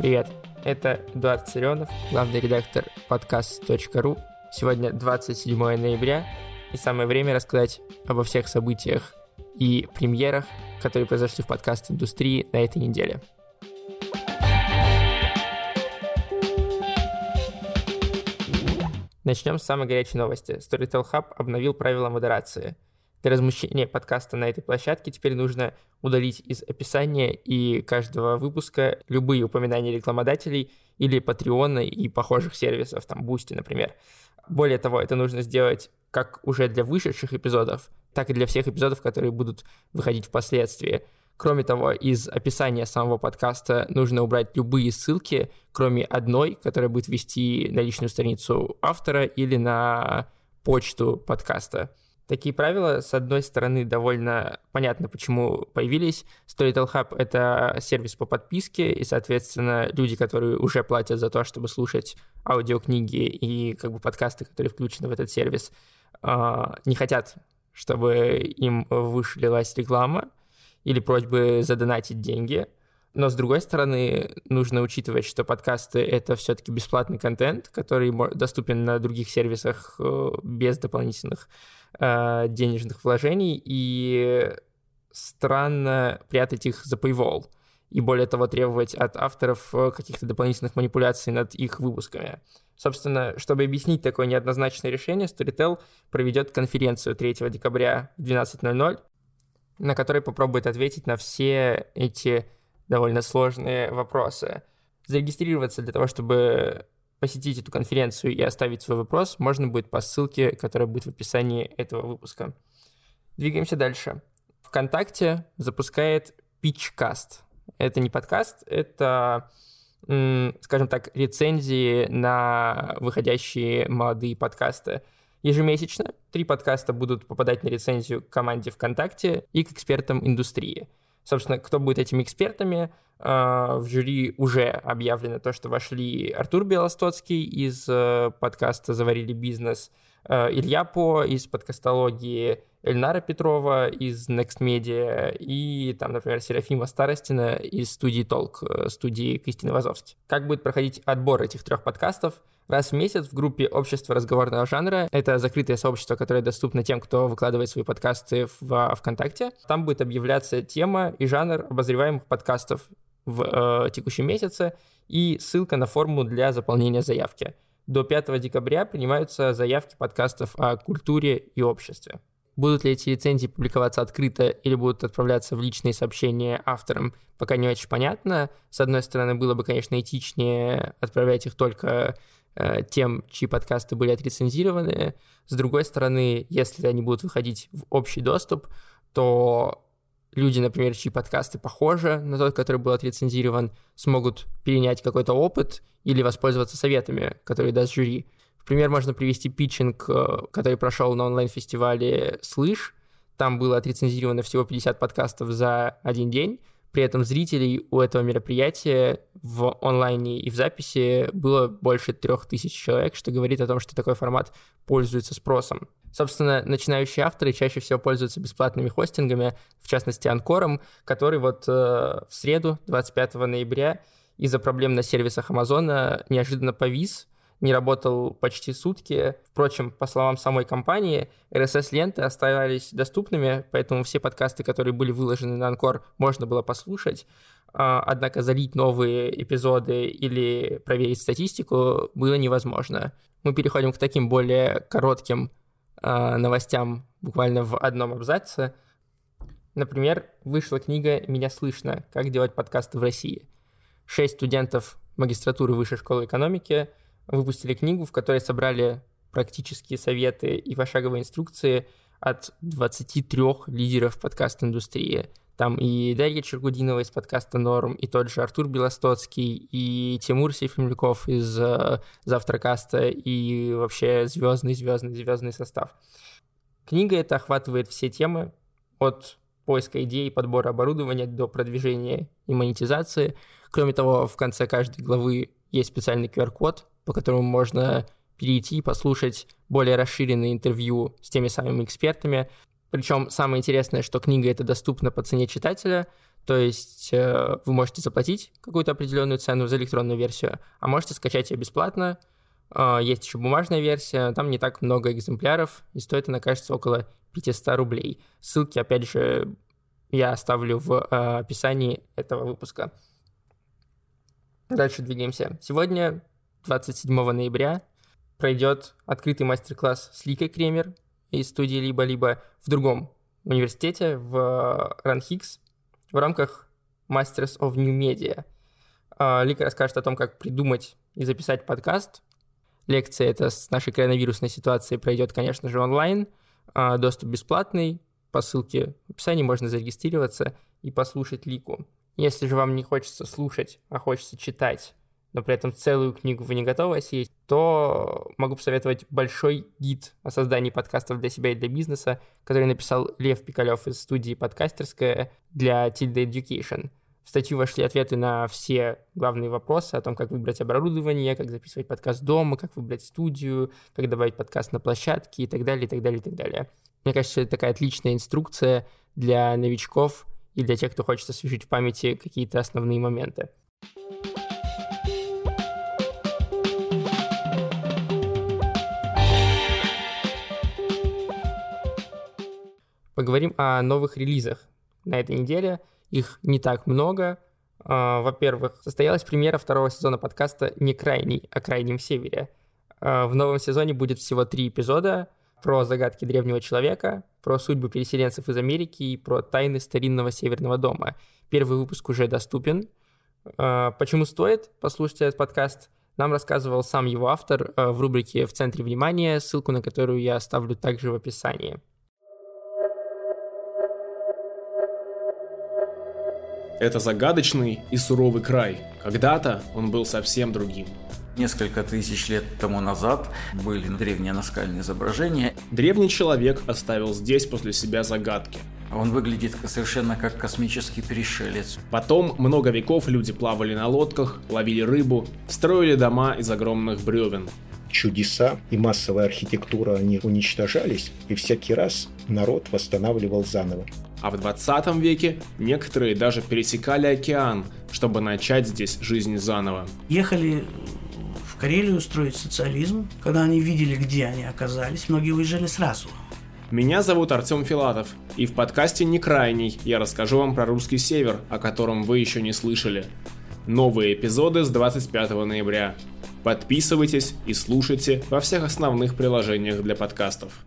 Привет, это Эдуард Царенов, главный редактор подкаст.ру. Сегодня 27 ноября, и самое время рассказать обо всех событиях и премьерах, которые произошли в подкаст-индустрии на этой неделе. Начнем с самой горячей новости. Storytel Hub обновил правила модерации. Для размещения подкаста на этой площадке теперь нужно удалить из описания и каждого выпуска любые упоминания рекламодателей или Патреона и похожих сервисов, там Бусти, например. Более того, это нужно сделать как уже для вышедших эпизодов, так и для всех эпизодов, которые будут выходить впоследствии. Кроме того, из описания самого подкаста нужно убрать любые ссылки, кроме одной, которая будет вести на личную страницу автора или на почту подкаста. Такие правила, с одной стороны, довольно понятно, почему появились. Storytel Hub — это сервис по подписке, и, соответственно, люди, которые уже платят за то, чтобы слушать аудиокниги и как бы подкасты, которые включены в этот сервис, а, не хотят, чтобы им вышлилась реклама, или просьбы задонатить деньги. Но с другой стороны, нужно учитывать, что подкасты — это все-таки бесплатный контент, который доступен на других сервисах э, без дополнительных денежных вложений, и странно прятать их за paywall и более того требовать от авторов э, каких-то дополнительных манипуляций над их выпусками. Собственно, чтобы объяснить такое неоднозначное решение, Storytel проведет конференцию 3 декабря в 12.00, на которой попробует ответить на все эти довольно сложные вопросы. Зарегистрироваться для того, чтобы посетить эту конференцию и оставить свой вопрос, можно будет по ссылке, которая будет в описании этого выпуска. Двигаемся дальше. ВКонтакте запускает Pitchcast. Это не подкаст, это, скажем так, рецензии на выходящие молодые подкасты. Ежемесячно три подкаста будут попадать на рецензию к команде ВКонтакте и к экспертам индустрии. Собственно, кто будет этими экспертами? А, в жюри уже объявлено то, что вошли Артур Белостоцкий из э, подкаста «Заварили бизнес», Илья По из подкастологии, Эльнара Петрова из Next Media и там, например, Серафима Старостина из студии Толк, э, студии Кристины Вазовски. Как будет проходить отбор этих трех подкастов? Раз в месяц в группе «Общество разговорного жанра» — это закрытое сообщество, которое доступно тем, кто выкладывает свои подкасты в ВКонтакте. Там будет объявляться тема и жанр обозреваемых подкастов в э, текущем месяце и ссылка на форму для заполнения заявки. До 5 декабря принимаются заявки подкастов о культуре и обществе. Будут ли эти лицензии публиковаться открыто или будут отправляться в личные сообщения авторам, пока не очень понятно. С одной стороны, было бы, конечно, этичнее отправлять их только э, тем, чьи подкасты были отрецензированы. С другой стороны, если они будут выходить в общий доступ, то люди, например, чьи подкасты похожи на тот, который был отрецензирован, смогут перенять какой-то опыт или воспользоваться советами, которые даст жюри. В пример можно привести питчинг, э, который прошел на онлайн-фестивале «Слышь». Там было отрецензировано всего 50 подкастов за один день. При этом зрителей у этого мероприятия в онлайне и в записи было больше трех тысяч человек, что говорит о том, что такой формат пользуется спросом. Собственно, начинающие авторы чаще всего пользуются бесплатными хостингами, в частности, Анкором, который вот э, в среду, 25 ноября, из-за проблем на сервисах Амазона неожиданно повис, не работал почти сутки. Впрочем, по словам самой компании, RSS-ленты оставались доступными, поэтому все подкасты, которые были выложены на Анкор, можно было послушать. А, однако залить новые эпизоды или проверить статистику было невозможно. Мы переходим к таким более коротким а, новостям буквально в одном абзаце. Например, вышла книга «Меня слышно. Как делать подкасты в России». Шесть студентов магистратуры Высшей школы экономики – выпустили книгу, в которой собрали практические советы и пошаговые инструкции от 23 лидеров подкаст-индустрии. Там и Дарья Чергудинова из подкаста «Норм», и тот же Артур Белостоцкий, и Тимур Сейфимляков из э, «Завтракаста», и вообще звездный, звездный, звездный состав. Книга эта охватывает все темы от поиска идей подбора оборудования до продвижения и монетизации. Кроме того, в конце каждой главы есть специальный QR-код, по которому можно перейти и послушать более расширенные интервью с теми самыми экспертами. Причем самое интересное, что книга эта доступна по цене читателя, То есть э, вы можете заплатить какую-то определенную цену за электронную версию, а можете скачать ее бесплатно. Э, есть еще бумажная версия, там не так много экземпляров, и стоит она, кажется, около 500 рублей. Ссылки, опять же, я оставлю в э, описании этого выпуска. Дальше двигаемся. Сегодня, 27 ноября, пройдет открытый мастер-класс с Ликой Кремер из студии «Либо-либо» в другом университете, в Ранхикс, в рамках Masters of New Media. А, Лика расскажет о том, как придумать и записать подкаст. Лекция эта с нашей коронавирусной ситуацией пройдет, конечно же, онлайн. А, доступ бесплатный. По ссылке в описании можно зарегистрироваться и послушать Лику. Если же вам не хочется слушать, а хочется читать но при этом целую книгу вы не готовы съесть, то могу посоветовать большой гид о создании подкастов для себя и для бизнеса, который написал Лев Пикалев из студии «Подкастерская» для Tilda Education. В статью вошли ответы на все главные вопросы о том, как выбрать оборудование, как записывать подкаст дома, как выбрать студию, как добавить подкаст на площадке и так далее, и так далее, и так далее. Мне кажется, это такая отличная инструкция для новичков и для тех, кто хочет освежить в памяти какие-то основные моменты. Поговорим о новых релизах на этой неделе. Их не так много. А, во-первых, состоялась премьера второго сезона подкаста «Не крайний», о Крайнем Севере. А, в новом сезоне будет всего три эпизода про загадки древнего человека, про судьбу переселенцев из Америки и про тайны старинного северного дома. Первый выпуск уже доступен. А, почему стоит послушать этот подкаст? Нам рассказывал сам его автор в рубрике «В центре внимания», ссылку на которую я оставлю также в описании. Это загадочный и суровый край. Когда-то он был совсем другим. Несколько тысяч лет тому назад были древние наскальные изображения. Древний человек оставил здесь после себя загадки. Он выглядит совершенно как космический перешелец. Потом много веков люди плавали на лодках, ловили рыбу, строили дома из огромных бревен. Чудеса и массовая архитектура они уничтожались, и всякий раз народ восстанавливал заново. А в 20 веке некоторые даже пересекали океан, чтобы начать здесь жизнь заново. Ехали Карелию строить социализм. Когда они видели, где они оказались, многие уезжали сразу. Меня зовут Артем Филатов, и в подкасте «Не крайний» я расскажу вам про русский север, о котором вы еще не слышали. Новые эпизоды с 25 ноября. Подписывайтесь и слушайте во всех основных приложениях для подкастов.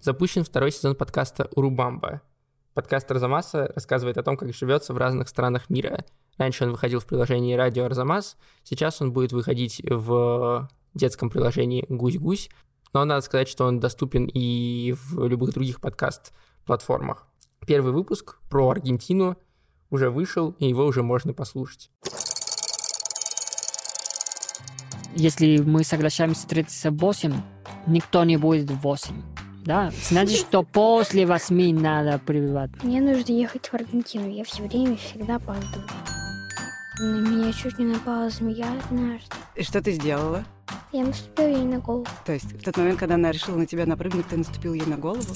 Запущен второй сезон подкаста «Урубамба». Подкаст Арзамаса рассказывает о том, как живется в разных странах мира. Раньше он выходил в приложении «Радио Арзамас», сейчас он будет выходить в детском приложении «Гусь-гусь», но надо сказать, что он доступен и в любых других подкаст-платформах. Первый выпуск про Аргентину уже вышел, и его уже можно послушать. Если мы соглашаемся встретиться в 8, никто не будет в 8 да? Значит, что после восьми надо прибывать. Мне нужно ехать в Аргентину. Я все время всегда опаздываю. На меня чуть не напала змея однажды. И что ты сделала? Я наступила ей на голову. То есть в тот момент, когда она решила на тебя напрыгнуть, ты наступил ей на голову?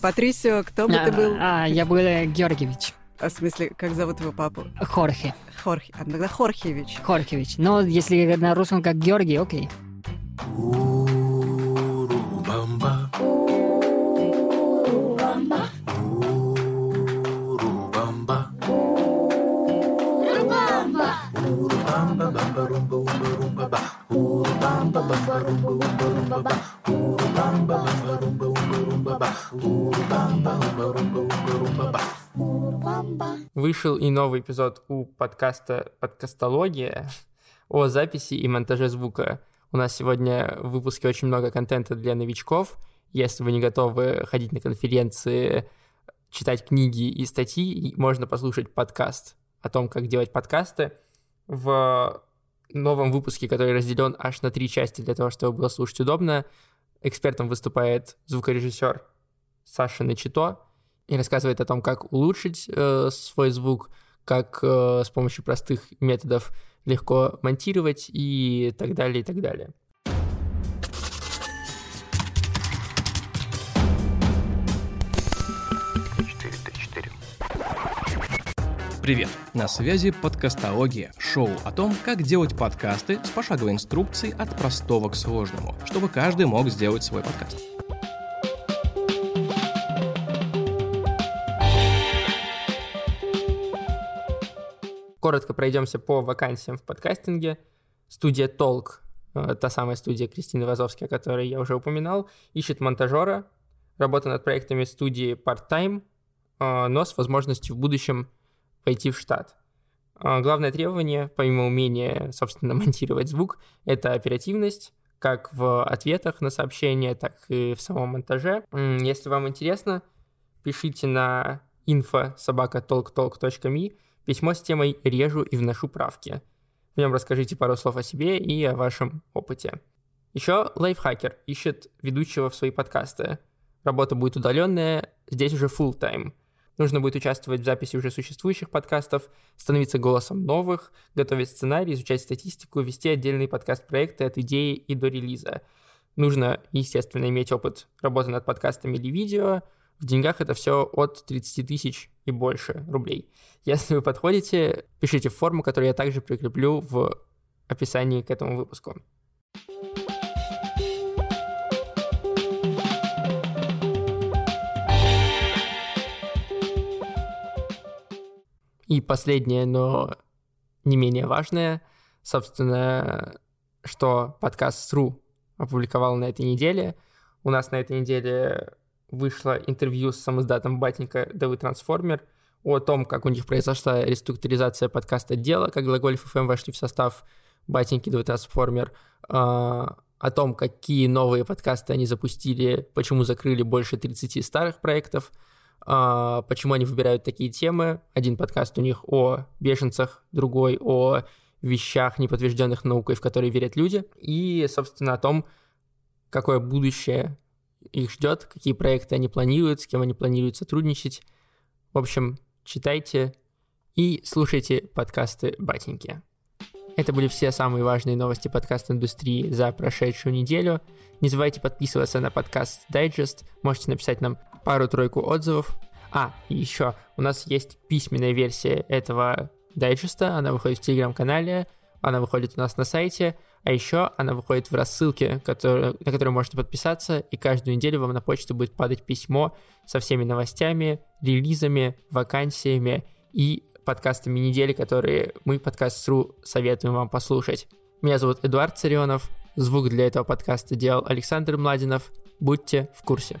Патрисио, кто бы а, ты был? А, я был э, Георгиевич. А в смысле, как зовут его папу? Хорхе. Хорхе. А тогда Хорхевич. Хорхевич. Но если на русском как Георгий, окей. Вышел и новый эпизод у подкаста «Подкастология» о записи и монтаже звука. У нас сегодня в выпуске очень много контента для новичков. Если вы не готовы ходить на конференции, читать книги и статьи, можно послушать подкаст о том, как делать подкасты. В новом выпуске, который разделен аж на три части для того, чтобы было слушать удобно, экспертом выступает звукорежиссер Саша Начито и рассказывает о том, как улучшить э, свой звук, как э, с помощью простых методов легко монтировать и так далее, и так далее. Привет! На связи подкастология, шоу о том, как делать подкасты с пошаговой инструкцией от простого к сложному, чтобы каждый мог сделать свой подкаст. Коротко пройдемся по вакансиям в подкастинге. Студия Толк, э, та самая студия Кристины Вазовской, о которой я уже упоминал, ищет монтажера, работа над проектами студии part-time, э, но с возможностью в будущем пойти в штат. Э, главное требование, помимо умения, собственно, монтировать звук, это оперативность, как в ответах на сообщения, так и в самом монтаже. Если вам интересно, пишите на info собака письмо с темой «Режу и вношу правки». В нем расскажите пару слов о себе и о вашем опыте. Еще лайфхакер ищет ведущего в свои подкасты. Работа будет удаленная, здесь уже full time. Нужно будет участвовать в записи уже существующих подкастов, становиться голосом новых, готовить сценарий, изучать статистику, вести отдельные подкаст-проекты от идеи и до релиза. Нужно, естественно, иметь опыт работы над подкастами или видео. В деньгах это все от 30 тысяч и больше рублей. Если вы подходите, пишите в форму, которую я также прикреплю в описании к этому выпуску. И последнее, но не менее важное, собственно, что подкаст СРУ опубликовал на этой неделе. У нас на этой неделе вышло интервью с самоздатом Батенька «Давы Трансформер», о том, как у них произошла реструктуризация подкаста «Дело», как Глаголев ФМ вошли в состав Батеньки «Давы Трансформер», а, о том, какие новые подкасты они запустили, почему закрыли больше 30 старых проектов, а, почему они выбирают такие темы. Один подкаст у них о беженцах, другой о вещах, не подтвержденных наукой, в которые верят люди, и, собственно, о том, какое будущее их ждет, какие проекты они планируют, с кем они планируют сотрудничать. В общем, читайте и слушайте подкасты Батеньки. Это были все самые важные новости подкаст-индустрии за прошедшую неделю. Не забывайте подписываться на подкаст Digest, можете написать нам пару-тройку отзывов. А, и еще, у нас есть письменная версия этого дайджеста, она выходит в телеграм-канале, она выходит у нас на сайте, а еще она выходит в рассылке, который, на которую можете подписаться, и каждую неделю вам на почту будет падать письмо со всеми новостями, релизами, вакансиями и подкастами недели, которые мы, подкаст.ру, советуем вам послушать. Меня зовут Эдуард Царионов, звук для этого подкаста делал Александр Младинов. Будьте в курсе.